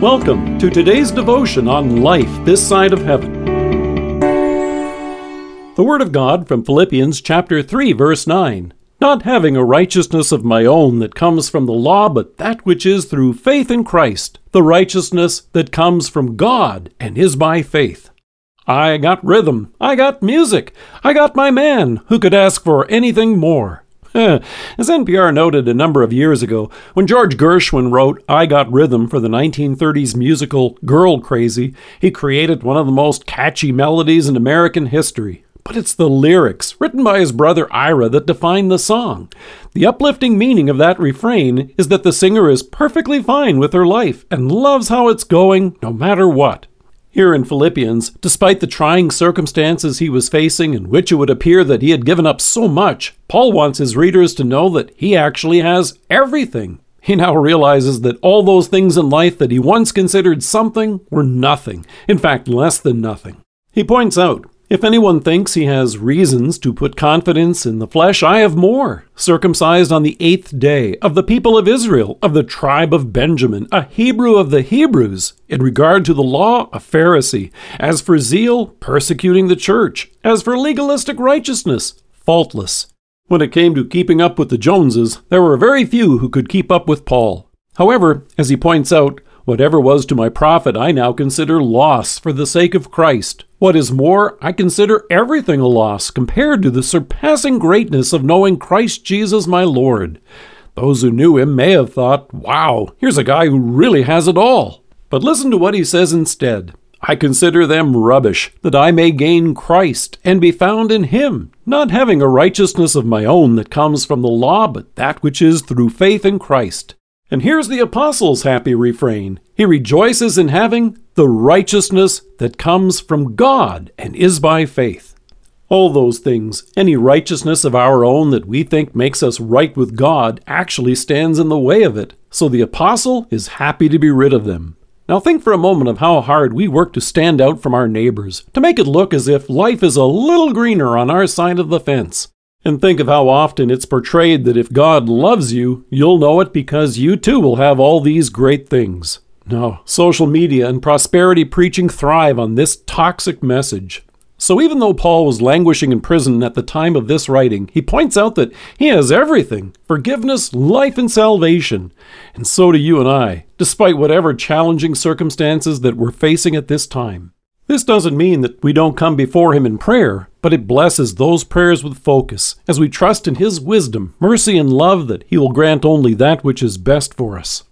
Welcome to today's devotion on life this side of heaven. The Word of God from Philippians chapter 3 verse 9. Not having a righteousness of my own that comes from the law, but that which is through faith in Christ, the righteousness that comes from God and is by faith. I got rhythm, I got music, I got my man, who could ask for anything more? As NPR noted a number of years ago, when George Gershwin wrote I Got Rhythm for the 1930s musical Girl Crazy, he created one of the most catchy melodies in American history. But it's the lyrics, written by his brother Ira, that define the song. The uplifting meaning of that refrain is that the singer is perfectly fine with her life and loves how it's going no matter what. Here in Philippians, despite the trying circumstances he was facing, in which it would appear that he had given up so much, Paul wants his readers to know that he actually has everything. He now realizes that all those things in life that he once considered something were nothing, in fact, less than nothing. He points out if anyone thinks he has reasons to put confidence in the flesh, I have more. Circumcised on the eighth day, of the people of Israel, of the tribe of Benjamin, a Hebrew of the Hebrews, in regard to the law, a Pharisee. As for zeal, persecuting the church. As for legalistic righteousness, faultless. When it came to keeping up with the Joneses, there were very few who could keep up with Paul. However, as he points out, Whatever was to my profit, I now consider loss for the sake of Christ. What is more, I consider everything a loss compared to the surpassing greatness of knowing Christ Jesus my Lord. Those who knew him may have thought, wow, here's a guy who really has it all. But listen to what he says instead. I consider them rubbish, that I may gain Christ and be found in him, not having a righteousness of my own that comes from the law, but that which is through faith in Christ and here's the apostle's happy refrain He rejoices in having the righteousness that comes from God and is by faith. All those things, any righteousness of our own that we think makes us right with God, actually stands in the way of it. So the apostle is happy to be rid of them. Now think for a moment of how hard we work to stand out from our neighbors, to make it look as if life is a little greener on our side of the fence. And think of how often it's portrayed that if God loves you, you'll know it because you too will have all these great things. No, social media and prosperity preaching thrive on this toxic message. So even though Paul was languishing in prison at the time of this writing, he points out that he has everything forgiveness, life, and salvation. And so do you and I, despite whatever challenging circumstances that we're facing at this time. This doesn't mean that we don't come before Him in prayer, but it blesses those prayers with focus as we trust in His wisdom, mercy, and love that He will grant only that which is best for us.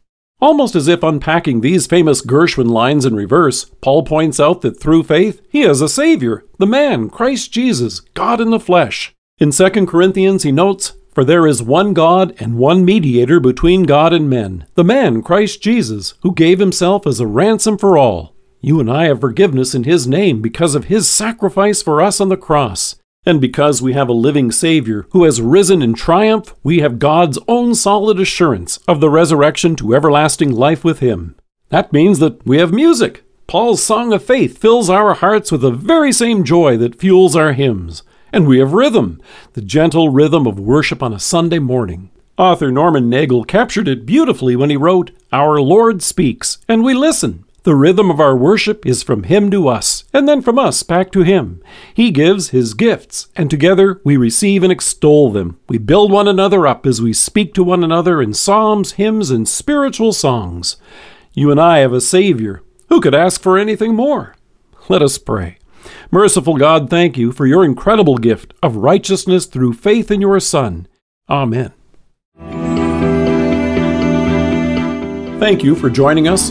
Almost as if unpacking these famous Gershwin lines in reverse, Paul points out that through faith, he has a Savior, the man, Christ Jesus, God in the flesh. In 2 Corinthians, he notes, For there is one God and one mediator between God and men, the man, Christ Jesus, who gave himself as a ransom for all you and I have forgiveness in His name because of His sacrifice for us on the cross. And because we have a living Savior who has risen in triumph, we have God's own solid assurance of the resurrection to everlasting life with Him. That means that we have music. Paul's song of faith fills our hearts with the very same joy that fuels our hymns. And we have rhythm, the gentle rhythm of worship on a Sunday morning. Author Norman Nagel captured it beautifully when he wrote, Our Lord speaks, and we listen. The rhythm of our worship is from Him to us, and then from us back to Him. He gives His gifts, and together we receive and extol them. We build one another up as we speak to one another in psalms, hymns, and spiritual songs. You and I have a Savior. Who could ask for anything more? Let us pray. Merciful God, thank you for your incredible gift of righteousness through faith in your Son. Amen. Thank you for joining us